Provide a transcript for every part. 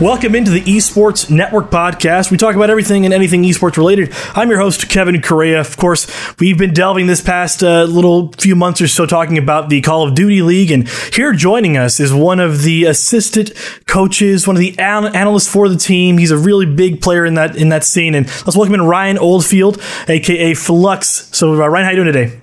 Welcome into the Esports Network podcast. We talk about everything and anything esports related. I'm your host, Kevin Correa. Of course, we've been delving this past uh, little few months or so talking about the Call of Duty League. And here joining us is one of the assistant coaches, one of the an- analysts for the team. He's a really big player in that in that scene. And let's welcome in Ryan Oldfield, aka Flux. So, uh, Ryan, how you doing today?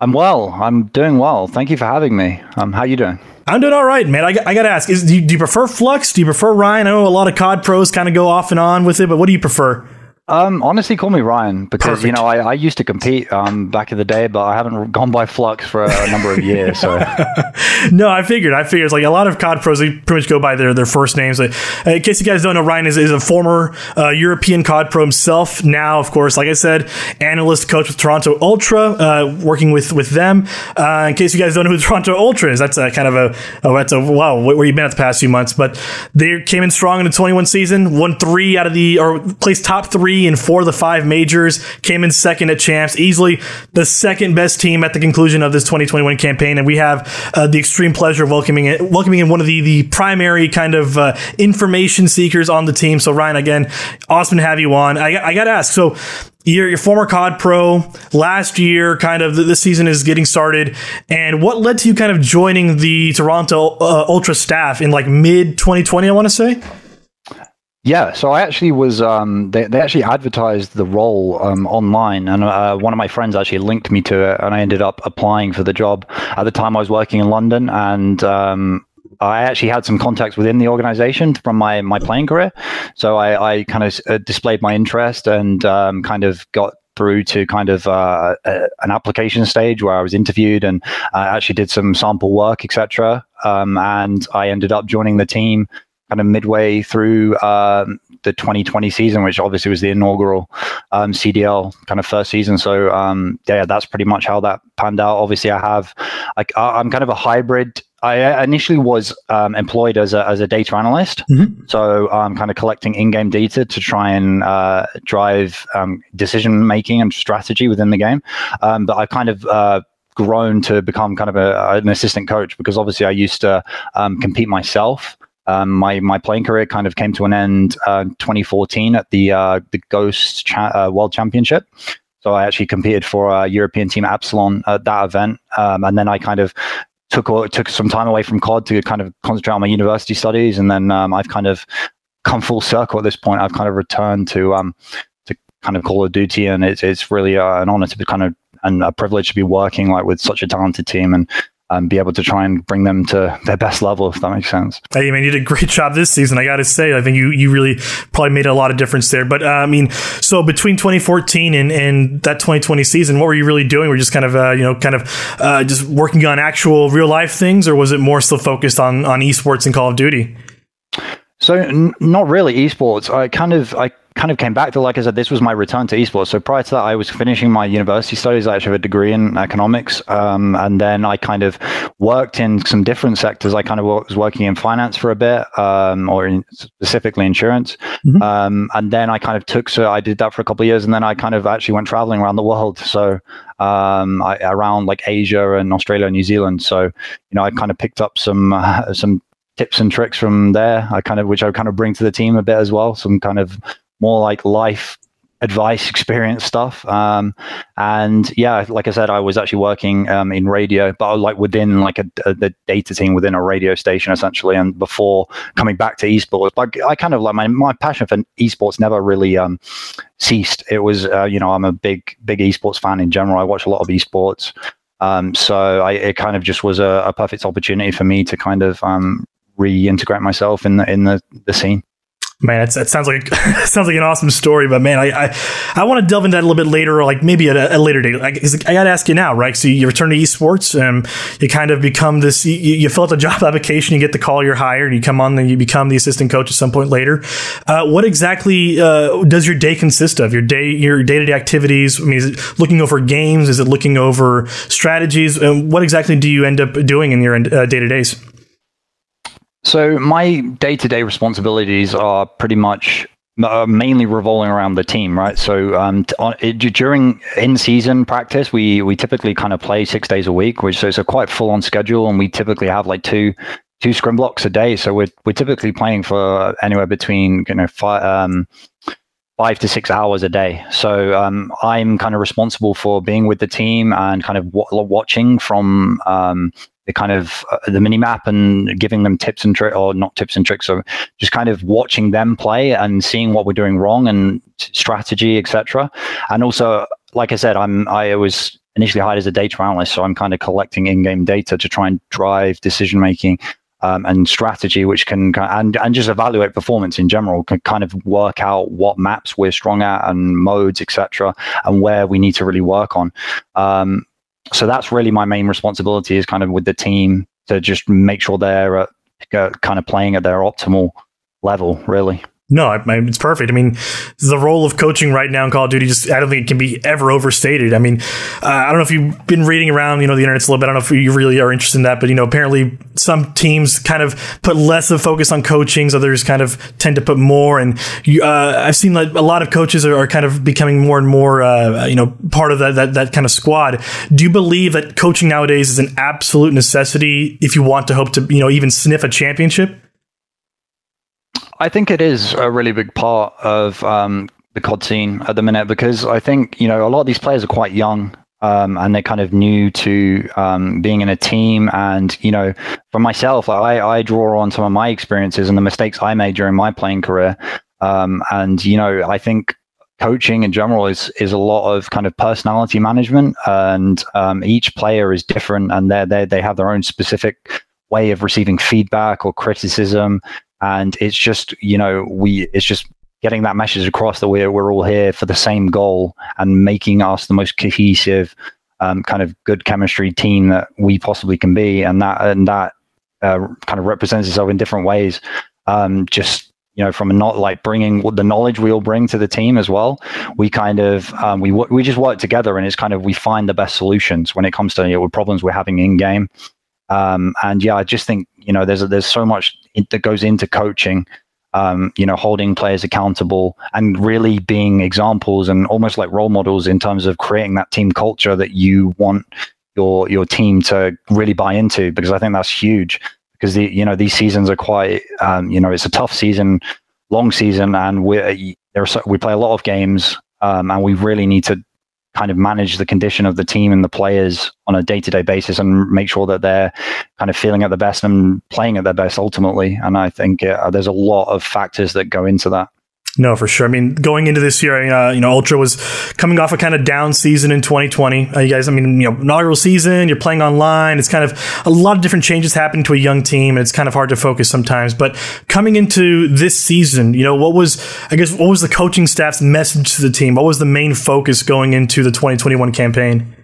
I'm well. I'm doing well. Thank you for having me. Um, how you doing? I'm doing all right, man. I, I got to ask: is, do you, do you prefer Flux? Do you prefer Ryan? I know a lot of COD pros kind of go off and on with it, but what do you prefer? Um, honestly, call me Ryan because Perfect. you know I, I used to compete um, back in the day, but I haven't gone by Flux for a, number of years. So no, I figured. I figured it's like a lot of COD pros they pretty much go by their, their first names. Uh, in case you guys don't know, Ryan is, is a former uh, European COD pro himself. Now, of course, like I said, analyst coach with Toronto Ultra, uh, working with with them. Uh, in case you guys don't know who Toronto Ultra is, that's a kind of a oh, that's a wow where you've been at the past few months. But they came in strong in the 21 season, won three out of the or placed top three three and four of the five majors, came in second at champs, easily the second best team at the conclusion of this 2021 campaign. And we have uh, the extreme pleasure of welcoming it, welcoming in one of the, the primary kind of uh, information seekers on the team. So Ryan, again, awesome to have you on. I, I got to ask, so you're your former COD pro last year, kind of this season is getting started. And what led to you kind of joining the Toronto uh, Ultra staff in like mid 2020, I want to say? Yeah, so I actually was. Um, they they actually advertised the role um, online, and uh, one of my friends actually linked me to it, and I ended up applying for the job. At the time, I was working in London, and um, I actually had some contacts within the organization from my my playing career. So I, I kind of uh, displayed my interest and um, kind of got through to kind of uh, a, an application stage where I was interviewed and I actually did some sample work, etc. Um, and I ended up joining the team kind of midway through um, the 2020 season, which obviously was the inaugural um, CDL kind of first season. So um, yeah, that's pretty much how that panned out. Obviously, I have like I'm kind of a hybrid. I initially was um, employed as a, as a data analyst, mm-hmm. so I'm kind of collecting in-game data to try and uh, drive um, decision making and strategy within the game. Um, but I kind of uh, grown to become kind of a, an assistant coach because obviously I used to um, compete myself. Um, my my playing career kind of came to an end uh, 2014 at the uh, the Ghost cha- uh, World Championship. So I actually competed for a European team Epsilon at that event, um, and then I kind of took took some time away from COD to kind of concentrate on my university studies, and then um, I've kind of come full circle at this point. I've kind of returned to um to kind of Call of Duty, and it's it's really uh, an honor to be kind of and a privilege to be working like with such a talented team and and be able to try and bring them to their best level, if that makes sense. Hey, man, you did a great job this season. I got to say, I think you, you really probably made a lot of difference there. But uh, I mean, so between 2014 and, and that 2020 season, what were you really doing? Were you just kind of, uh, you know, kind of uh, just working on actual real life things, or was it more still focused on on esports and Call of Duty? So n- not really esports. I kind of I kind of came back to, like I said, this was my return to esports. So prior to that, I was finishing my university studies. I actually have a degree in economics. Um, and then I kind of worked in some different sectors. I kind of was working in finance for a bit, um, or in specifically insurance. Mm-hmm. Um, and then I kind of took, so I did that for a couple of years. And then I kind of actually went traveling around the world. So um, I, around like Asia and Australia and New Zealand. So, you know, I kind of picked up some, uh, some tips and tricks from there. I kind of, which I kind of bring to the team a bit as well. Some kind of more like life advice experience stuff. Um, and yeah like i said i was actually working um, in radio but like within like a, a, the data team within a radio station essentially and before coming back to esports. Like i kind of like my, my passion for esports never really um, ceased. It was uh, you know i'm a big big esports fan in general. I watch a lot of esports. Um, so I, it kind of just was a, a, perfect opportunity for me to kind of um, reintegrate myself in the in the, the scene Man, it sounds like sounds like an awesome story, but man, I I, I want to delve into that a little bit later, or like maybe at a, a later date. Like, I got to ask you now, right? So you return to esports, and you kind of become this. You, you, fill out the job application, you get the call, you're hired, and you come on, and you become the assistant coach at some point later. Uh, what exactly uh, does your day consist of? Your day, your day to day activities. I mean, is it looking over games? Is it looking over strategies? And what exactly do you end up doing in your day to days? So my day-to-day responsibilities are pretty much uh, mainly revolving around the team, right? So um, t- on, it, during in-season practice, we we typically kind of play six days a week, which so it's a quite full-on schedule, and we typically have like two two scrim blocks a day. So we're we're typically playing for anywhere between you know five, um, five to six hours a day. So um, I'm kind of responsible for being with the team and kind of w- watching from um, the kind of uh, the mini map and giving them tips and tricks, or not tips and tricks, so just kind of watching them play and seeing what we're doing wrong and strategy, etc. And also, like I said, I'm I was initially hired as a data analyst, so I'm kind of collecting in-game data to try and drive decision making um, and strategy, which can and and just evaluate performance in general, can kind of work out what maps we're strong at and modes, etc., and where we need to really work on. Um, so that's really my main responsibility is kind of with the team to just make sure they're uh, kind of playing at their optimal level, really. No, it's perfect. I mean, the role of coaching right now in Call of Duty just I don't think it can be ever overstated. I mean, uh, I don't know if you've been reading around, you know, the internet a little bit. I don't know if you really are interested in that, but you know, apparently some teams kind of put less of focus on coaching, others kind of tend to put more. And you, uh, I've seen like a lot of coaches are, are kind of becoming more and more, uh, you know, part of that, that that kind of squad. Do you believe that coaching nowadays is an absolute necessity if you want to hope to, you know, even sniff a championship? I think it is a really big part of um, the COD scene at the minute because I think you know a lot of these players are quite young um, and they're kind of new to um, being in a team. And you know, for myself, I, I draw on some of my experiences and the mistakes I made during my playing career. Um, and you know, I think coaching in general is is a lot of kind of personality management, and um, each player is different, and they they they have their own specific way of receiving feedback or criticism and it's just you know we it's just getting that message across that we're we're all here for the same goal and making us the most cohesive um, kind of good chemistry team that we possibly can be, and that and that uh, kind of represents itself in different ways. Um, just you know, from not like bringing the knowledge we all bring to the team as well. We kind of um, we we just work together, and it's kind of we find the best solutions when it comes to you know, problems we're having in game. Um, and yeah, I just think you know there's there's so much that goes into coaching. Um, you know, holding players accountable and really being examples and almost like role models in terms of creating that team culture that you want your your team to really buy into. Because I think that's huge. Because the you know these seasons are quite um, you know it's a tough season, long season, and we there we play a lot of games, um, and we really need to kind of manage the condition of the team and the players on a day-to-day basis and make sure that they're kind of feeling at the best and playing at their best ultimately. And i think uh, there's a lot of factors that go into that no, for sure. I mean, going into this year, uh, you know, Ultra was coming off a kind of down season in 2020. Uh, you guys, I mean, you know, inaugural season, you're playing online. It's kind of a lot of different changes happening to a young team, and it's kind of hard to focus sometimes. But coming into this season, you know, what was, I guess, what was the coaching staff's message to the team? What was the main focus going into the 2021 campaign?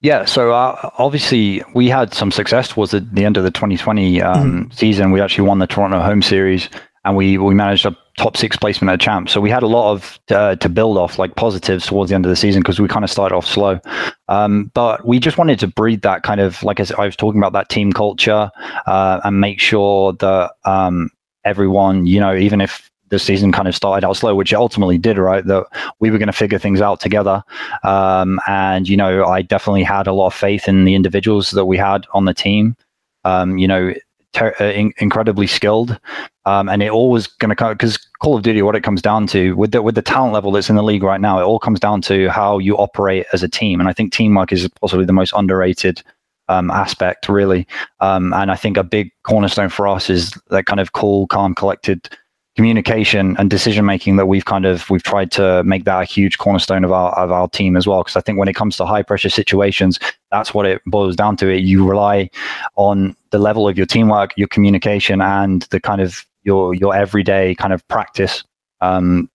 Yeah, so uh, obviously we had some success towards the, the end of the 2020 um, mm-hmm. season. We actually won the Toronto home series and we we managed a top six placement at champ. So we had a lot of uh, to build off, like positives towards the end of the season because we kind of started off slow. Um, but we just wanted to breed that kind of like I, I was talking about that team culture uh, and make sure that um, everyone, you know, even if the season kind of started out slow, which it ultimately did, right? That we were going to figure things out together. Um, and, you know, I definitely had a lot of faith in the individuals that we had on the team. Um, you know, ter- uh, in- incredibly skilled, um, and it always going to come because Call of Duty. What it comes down to with the with the talent level that's in the league right now, it all comes down to how you operate as a team. And I think teamwork is possibly the most underrated um, aspect, really. Um, and I think a big cornerstone for us is that kind of cool, calm, collected communication and decision making that we've kind of we've tried to make that a huge cornerstone of our of our team as well because i think when it comes to high pressure situations that's what it boils down to it you rely on the level of your teamwork your communication and the kind of your your everyday kind of practice um,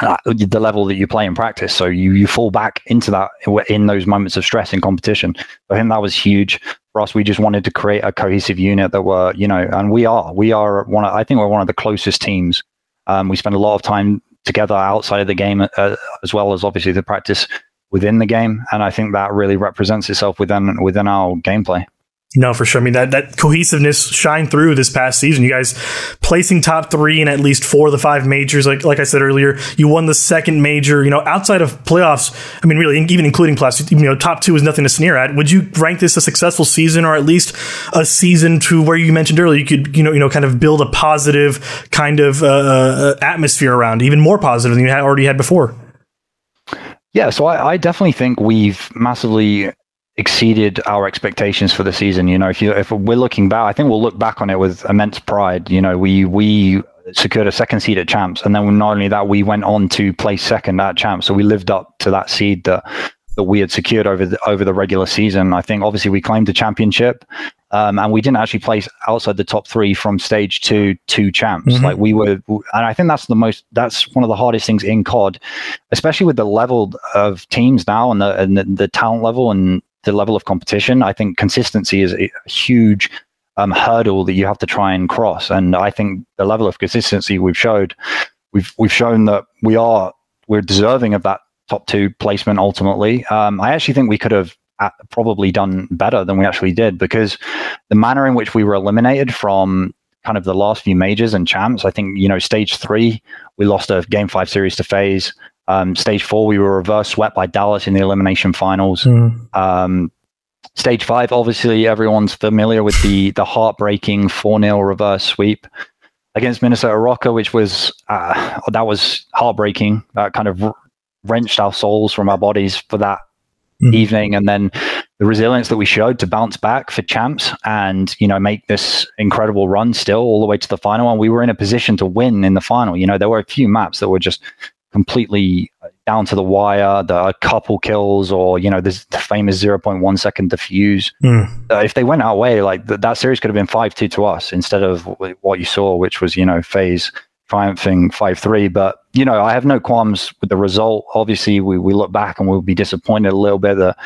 uh, the level that you play in practice. So you you fall back into that in those moments of stress in competition. I think that was huge us. We just wanted to create a cohesive unit that were, you know, and we are we are one. Of, I think we're one of the closest teams. Um, we spend a lot of time together outside of the game, uh, as well as obviously the practice within the game, and I think that really represents itself within within our gameplay. No, for sure. I mean that that cohesiveness shined through this past season. You guys placing top three in at least four of the five majors. Like like I said earlier, you won the second major. You know, outside of playoffs, I mean, really, even including playoffs, you know, top two is nothing to sneer at. Would you rank this a successful season, or at least a season to where you mentioned earlier you could you know you know kind of build a positive kind of uh, uh atmosphere around, even more positive than you had already had before? Yeah, so I, I definitely think we've massively exceeded our expectations for the season. You know, if you if we're looking back, I think we'll look back on it with immense pride. You know, we we secured a second seed at champs, and then not only that, we went on to place second at champs. So we lived up to that seed that that we had secured over the over the regular season. I think obviously we claimed the championship. Um, and we didn't actually place outside the top three from stage two to champs. Mm-hmm. Like we were, and I think that's the most, that's one of the hardest things in COD, especially with the level of teams now and the, and the, the talent level and the level of competition, I think consistency is a huge um, hurdle that you have to try and cross. And I think the level of consistency we've showed, we've we've shown that we are we're deserving of that top two placement ultimately. Um, I actually think we could have uh, probably done better than we actually did because the manner in which we were eliminated from kind of the last few majors and champs, I think you know stage three we lost a game five series to FaZe. Um, stage four, we were reverse swept by Dallas in the elimination finals. Mm. Um, stage five, obviously, everyone's familiar with the the heartbreaking 4 0 reverse sweep against Minnesota ROKKR, which was uh, that was heartbreaking. That kind of wrenched our souls from our bodies for that mm. evening, and then the resilience that we showed to bounce back for champs and you know make this incredible run still all the way to the final. And we were in a position to win in the final. You know, there were a few maps that were just completely down to the wire, the couple kills, or you know, this the famous 0.1 second defuse. Mm. Uh, if they went our way, like th- that series could have been five two to us instead of what you saw, which was you know FaZe triumphing five three. But you know, I have no qualms with the result. Obviously, we we look back and we'll be disappointed a little bit that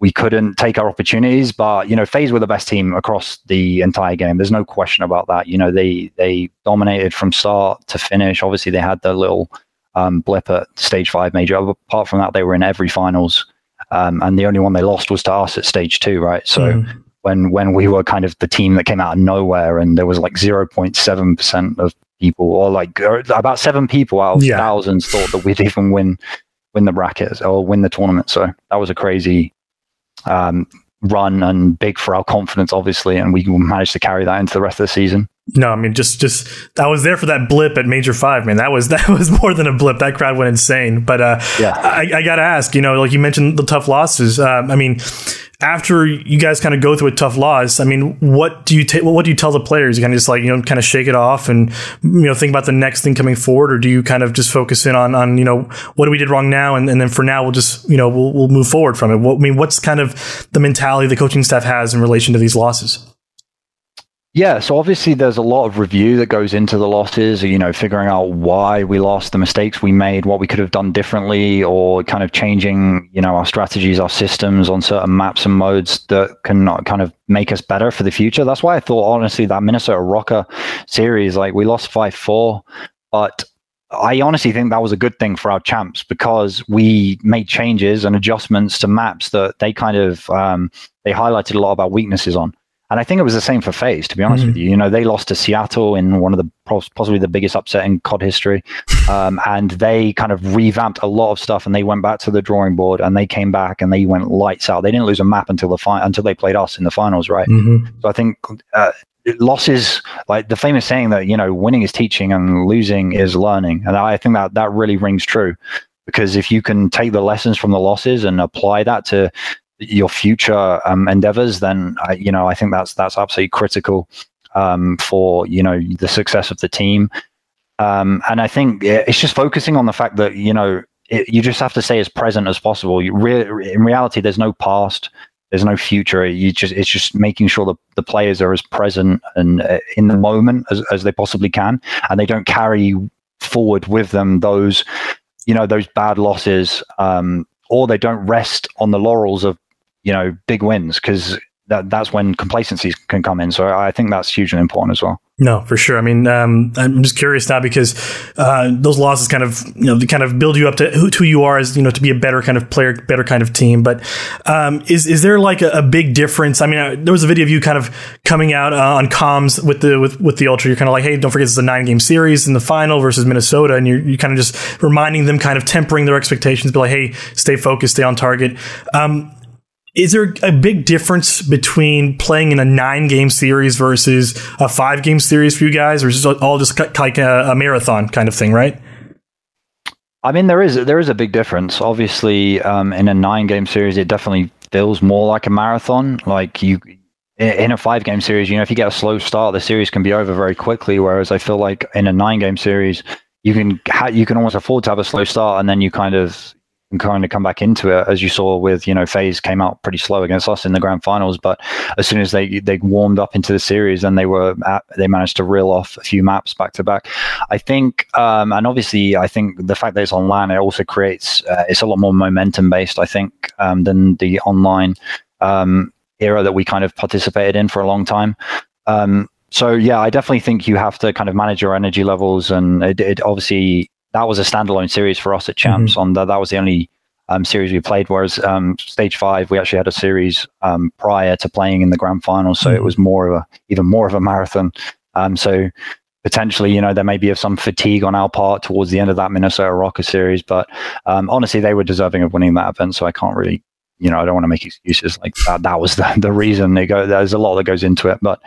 we couldn't take our opportunities. But you know, FaZe were the best team across the entire game. There's no question about that. You know, they they dominated from start to finish. Obviously, they had their little um, blip at stage five major. Apart from that, they were in every finals, um, and the only one they lost was to us at stage two, right? So. Mm. When, when we were kind of the team that came out of nowhere and there was like 0.7% of people or like about seven people out of yeah. thousands thought that we'd even win win the brackets or win the tournament so that was a crazy um, run and big for our confidence obviously and we managed to carry that into the rest of the season no, I mean just just I was there for that blip at Major Five, man. That was that was more than a blip. That crowd went insane. But uh, yeah, I, I got to ask, you know, like you mentioned the tough losses. Um, I mean, after you guys kind of go through a tough loss, I mean, what do you take? What do you tell the players? You kind of just like you know, kind of shake it off and you know, think about the next thing coming forward, or do you kind of just focus in on on you know what we did wrong now, and, and then for now we'll just you know we'll we'll move forward from it. What, I mean, what's kind of the mentality the coaching staff has in relation to these losses? Yeah, so obviously there's a lot of review that goes into the losses, you know, figuring out why we lost, the mistakes we made, what we could have done differently, or kind of changing, you know, our strategies, our systems on certain maps and modes that can kind of make us better for the future. That's why I thought, honestly, that Minnesota ROKKR series, like we lost 5 4, but I honestly think that was a good thing for our champs because we made changes and adjustments to maps that they kind of um, they highlighted a lot of our weaknesses on. And I think it was the same for FaZe, to be honest mm-hmm. with you. You know, they lost to Seattle in one of the possibly the biggest upset in COD history. Um, and they kind of revamped a lot of stuff and they went back to the drawing board and they came back and they went lights out. They didn't lose a map until the fi- until they played us in the finals, right? Mm-hmm. So I think uh, losses, like the famous saying that, you know, winning is teaching and losing is learning. And I think that that really rings true because if you can take the lessons from the losses and apply that to your future um, endeavors, then I, you know I think that's that's absolutely critical um, for you know the success of the team. Um, and I think it's just focusing on the fact that you know it, you just have to stay as present as possible. You re- in reality, there's no past, there's no future. You just it's just making sure that the players are as present and uh, in the moment as, as they possibly can, and they don't carry forward with them those you know those bad losses um, or they don't rest on the laurels of you know big wins because that that's when complacency can come in. So I think that's hugely important as well. No, for sure. I mean, um, I'm just curious now because uh, those losses kind of, you know, they kind of build you up to who, who, you are as, you know, to be a better kind of player, better kind of team. But um, is is there like a, a big difference? I mean, uh, there was a video of you kind of coming out uh, on comms with the with, with the Ultra. You're kind of like, hey, don't forget this is a nine game series in the final versus Minnesota, and you're, you're kind of just reminding them, kind of tempering their expectations, be like, hey, stay focused, stay on target. Um, is there a big difference between playing in a nine game series versus a five game series for you guys, or is it all just like a, a marathon kind of thing, right? I mean, there is there is a big difference. Obviously, um, in a nine game series, it definitely feels more like a marathon. Like you, in a five game series, you know, if you get a slow start, the series can be over very quickly. Whereas I feel like in a nine game series, you can ha- you can almost afford to have a slow start, and then you kind of kind of come back into it, as you saw with you know FaZe came out pretty slow against us in the grand finals, but as soon as they they warmed up into the series, then they were at, they managed to reel off a few maps back to back. I think, um, and obviously, I think the fact that it's online it also creates uh, it's a lot more momentum based. I think um, than the online um, era that we kind of participated in for a long time. Um, so yeah, I definitely think you have to kind of manage your energy levels, and it, it obviously that was a standalone series for us at Champs. Mm-hmm. On the, that was the only um, series we played. Whereas um, stage five, we actually had a series um, prior to playing in the grand final, so mm-hmm. it was more of a even more of a marathon. Um, so potentially, you know, there may be some fatigue on our part towards the end of that Minnesota ROKKR series, but um, honestly, they were deserving of winning that event. So I can't really, you know, I don't want to make excuses like that. That was the, the reason they go. There's a lot that goes into it, but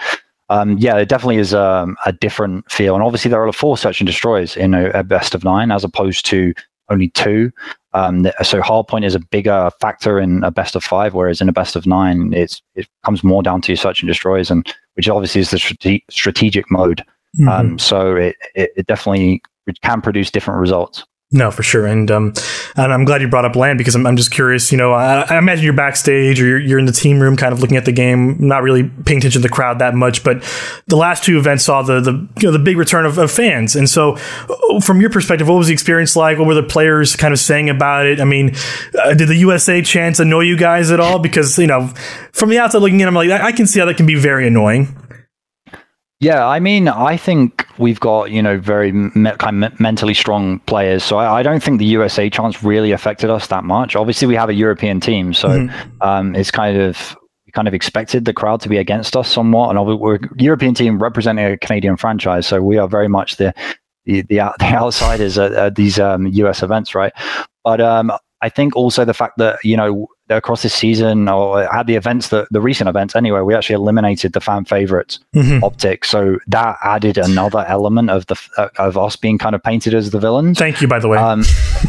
um, yeah, it definitely is um, a different feel. And obviously, there are four search and destroys in a, a best of nine as opposed to only two. Um, so hardpoint is a bigger factor in a best of five, whereas in a best of nine, it's it comes more down to your search and destroys, and which obviously is the strate- strategic mode. Mm-hmm. Um, so it, it, it definitely can produce different results. No, for sure, and um, and I'm glad you brought up LAN because I'm, I'm just curious. You know, I, I imagine you're backstage or you're, you're in the team room, kind of looking at the game, not really paying attention to the crowd that much. But the last two events saw the the you know the big return of, of fans, and so from your perspective, what was the experience like? What were the players kind of saying about it? I mean, uh, did the USA chants annoy you guys at all? Because you know, from the outside looking in, I'm like, I, I can see how that can be very annoying. Yeah, I mean, I think we've got you know very me- kind of mentally strong players, so I, I, don't think the USA chance really affected us that much. Obviously, we have a European team, so mm-hmm. um, it's kind of kind of expected the crowd to be against us somewhat, and we're a European team representing a Canadian franchise, so we are very much the the the, the outsiders at, at these um, US events, right? But um, I think also the fact that you know across this season or at the events that the recent events anyway, we actually eliminated the fan favorites mm-hmm. OpTic, so that added another element of the of us being kind of painted as the villains. Thank you, by the way. Um,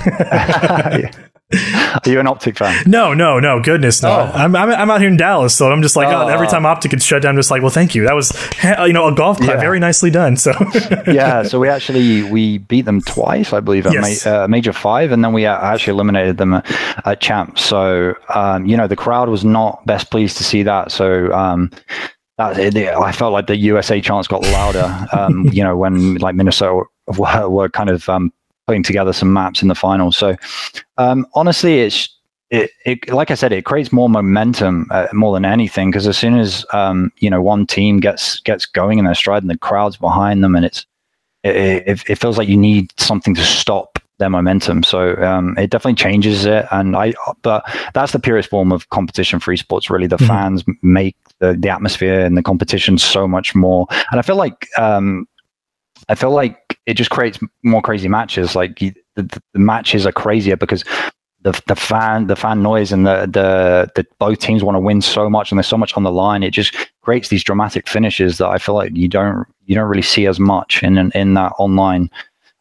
Are you an OpTic fan? No, no, no. Goodness, no. Oh. I'm, I'm, I'm out here in Dallas, so I'm just like, oh. every time OpTic gets shut down, I'm just like, well, thank you. That was, you know, a golf clap, yeah. very nicely done. So yeah, so we actually we beat them twice, I believe, at yes. ma- uh, Major Five, and then we actually eliminated them at, at Champs. So um, you know, the crowd was not best pleased to see that. So. Um, that, I felt like the USA chants got louder, um, you know, when like Minnesota were, were kind of um, putting together some maps in the final. So um, honestly, it's it, it, like I said, it creates more momentum uh, more than anything because as soon as um, you know one team gets gets going in their stride and the crowd's behind them, and it's it, it, it feels like you need something to stop their momentum. So um, it definitely changes it, and I but that's the purest form of competition for esports. Really, the mm-hmm. fans make the, the atmosphere and the competition so much more, and I feel like um, I feel like it just creates more crazy matches. Like the, the, the matches are crazier because the the fan the fan noise and the the, the both teams want to win so much and there's so much on the line. It just creates these dramatic finishes that I feel like you don't you don't really see as much in in, in that online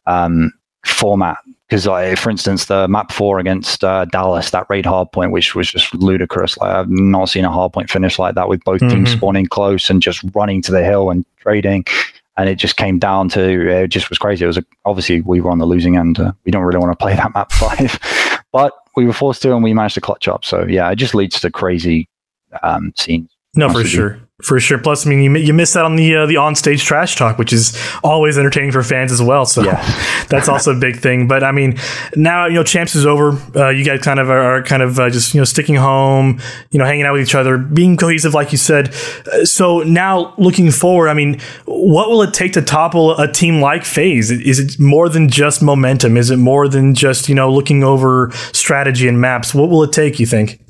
um, format. Because, like, for instance, the map four against uh, Dallas, that raid hard point, which was just ludicrous. Like I've not seen a hard point finish like that with both mm-hmm. teams spawning close and just running to the hill and trading and it just came down to it just was crazy. It was a, obviously we were on the losing end. Uh, we don't really want to play that map five, but we were forced to, and we managed to clutch up. So yeah, it just leads to crazy um, scenes. No, for sure. For sure. Plus, I mean, you, you miss out on the uh, the on stage trash talk, which is always entertaining for fans as well. So yeah. that's also a big thing. But I mean, now you know, champs is over. Uh, you guys kind of are, are kind of uh, just you know sticking home, you know, hanging out with each other, being cohesive, like you said. Uh, so now looking forward, I mean, what will it take to topple a team like FaZe? Is it more than just momentum? Is it more than just you know looking over strategy and maps? What will it take? You think?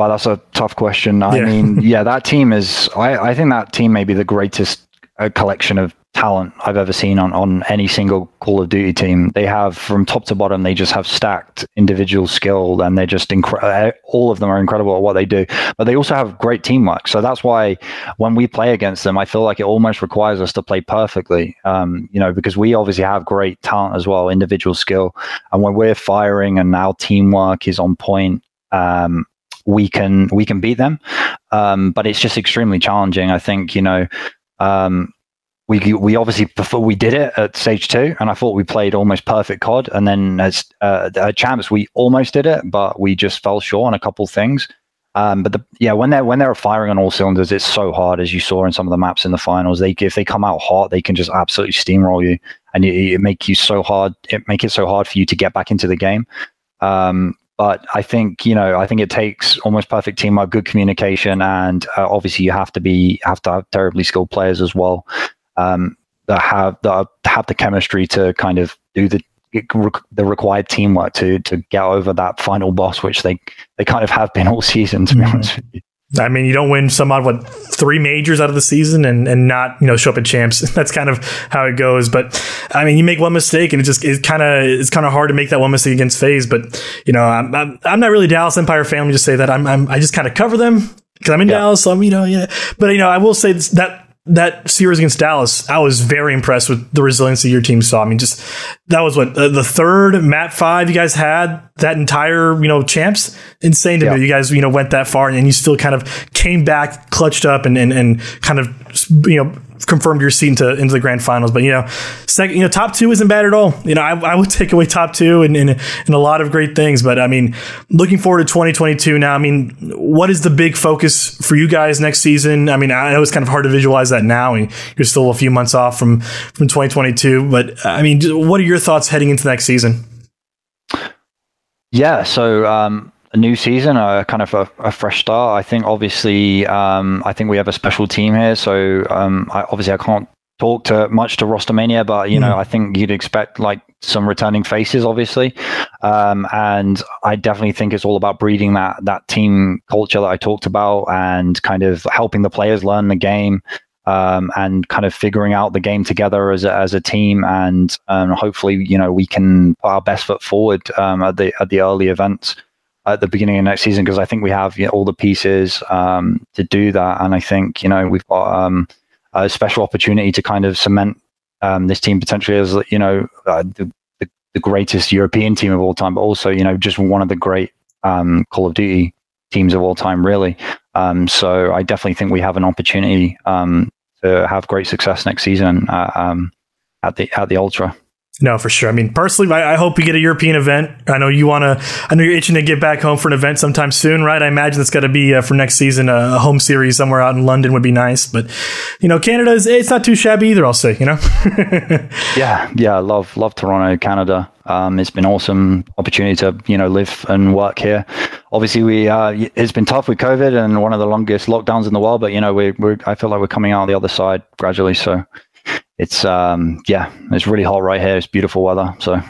Well, that's a tough question. I yeah. mean, yeah, that team is. I, I think that team may be the greatest uh, collection of talent I've ever seen on, on any single Call of Duty team. They have from top to bottom, they just have stacked individual skill and they're just incredible. Uh, all of them are incredible at what they do, but they also have great teamwork. So that's why when we play against them, I feel like it almost requires us to play perfectly, um, you know, because we obviously have great talent as well, individual skill. And when we're firing and our teamwork is on point, um, we can we can beat them. Um, but it's just extremely challenging. I think you know. Um, we, we obviously before we did it at stage two, and I thought we played almost perfect COD. And then as uh, at champs, we almost did it, but we just fell short on a couple things. Um, but the, yeah, when they're when they're firing on all cylinders, it's so hard as you saw in some of the maps in the finals. They if they come out hot, they can just absolutely steamroll you, and it, it make you so hard. It make it so hard for you to get back into the game. Um, but I think you know, I think it takes almost perfect teamwork, good communication, and uh, obviously you have to be have to have terribly skilled players as well um, that have that have the chemistry to kind of do the the required teamwork to to get over that final boss, which they they kind of have been all season. To be mm-hmm. honest with you. I mean, you don't win some odd what three majors out of the season and, and not you know show up at champs. That's kind of how it goes. But I mean, you make one mistake and it just it kind of it's kind of hard to make that one mistake against FaZe. But you know, I'm, I'm, I'm not really Dallas Empire fan. Let me just say that I'm, I'm I just kind of cover them because I'm in yeah. Dallas. So I'm you know yeah. But you know, I will say this, that that series against Dallas, I was very impressed with the resiliency your team saw. I mean, just that was what uh, the third map five you guys had that entire you know champs. Insane to yeah. me. You guys you know went that far and you still kind of came back, clutched up, and and, and kind of you know confirmed your seat into, into the grand finals. But you know, second, you know, top two isn't bad at all. You know, I, I would take away top two and, and, and a lot of great things. But I mean, looking forward to 2022 now. I mean, what is the big focus for you guys next season? I mean, I know it's kind of hard to visualize that now. and you're still a few months off from from 2022. But I mean, what are your thoughts heading into next season? Yeah, so um, a new season, a kind of a, a fresh start. I think obviously, um, I think we have a special team here. So um, I, obviously, I can't talk to much to Rostermania, but you mm. know, I think you'd expect like some returning faces, obviously. Um, and I definitely think it's all about breeding that that team culture that I talked about, and kind of helping the players learn the game. Um, and kind of figuring out the game together as a, as a team, and um, hopefully, you know, we can put our best foot forward um, at the at the early events at the beginning of next season because I think we have you know, all the pieces um, to do that, and I think you know we've got um, a special opportunity to kind of cement um, this team potentially as you know uh, the, the, the greatest European team of all time, but also you know just one of the great um, Call of Duty teams of all time, really. Um, so I definitely think we have an opportunity um, to have great success next season uh, at the at the Ultra. No, for sure. I mean, personally, I, I, hope we get a European event. I know you want to. I know you're itching to get back home for an event sometime soon, right? I imagine it's got to be uh, for next season. A home series somewhere out in London would be nice, but you know, Canada is it's not too shabby either. I'll say, you know. yeah, yeah, love love Toronto, Canada. Um, it's been awesome opportunity to you know live and work here. Obviously, we uh, it's been tough with COVID and one of the longest lockdowns in the world, but you know, we we're I feel like we're coming out the other side gradually. So it's um yeah, it's really hot right here. It's beautiful weather. So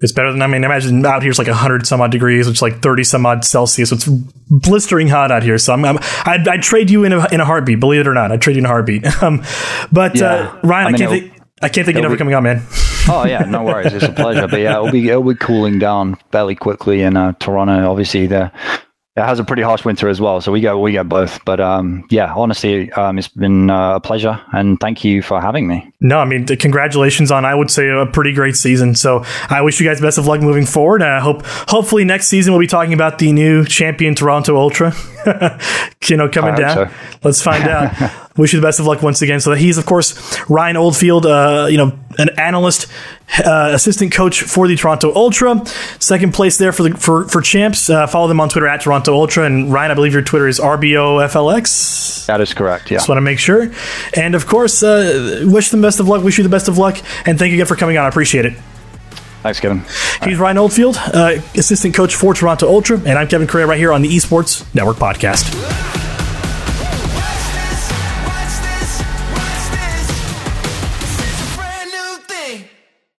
it's better than I mean. Imagine out here it's like hundred some odd degrees, which is like thirty some odd Celsius. So it's blistering hot out here. So I'm, I'm I'd, I'd, trade you in a in a heartbeat. Believe it or not, I'd trade you in a heartbeat. Um, but uh, yeah. uh, Ryan, I, mean, I can't think. I can't think you're never coming on, man. oh yeah, no worries. It's a pleasure. But yeah, it'll be it'll be cooling down fairly quickly in uh, Toronto. Obviously, the it has a pretty harsh winter as well. So we go we go both. But um, yeah, honestly, um, it's been uh, a pleasure, and thank you for having me. No, I mean, congratulations on I would say a pretty great season. So I wish you guys best of luck moving forward. I hope hopefully next season we'll be talking about the new champion Toronto Ultra. you know, coming down. So. Let's find out. wish you the best of luck once again. So that he's, of course, Ryan Oldfield, uh, you know, an analyst, uh, assistant coach for the Toronto Ultra. Second place there for the for for champs. Uh, follow them on Twitter at Toronto Ultra. And Ryan, I believe your Twitter is RBOFLX. That is correct. Yeah. Just want to make sure. And of course, uh, wish them best of luck. Wish you the best of luck. And thank you again for coming on. I appreciate it. Thanks, Kevin. He's Ryan Oldfield, uh, assistant coach for Toronto Ultra, and I'm Kevin Correa right here on the Esports Network podcast.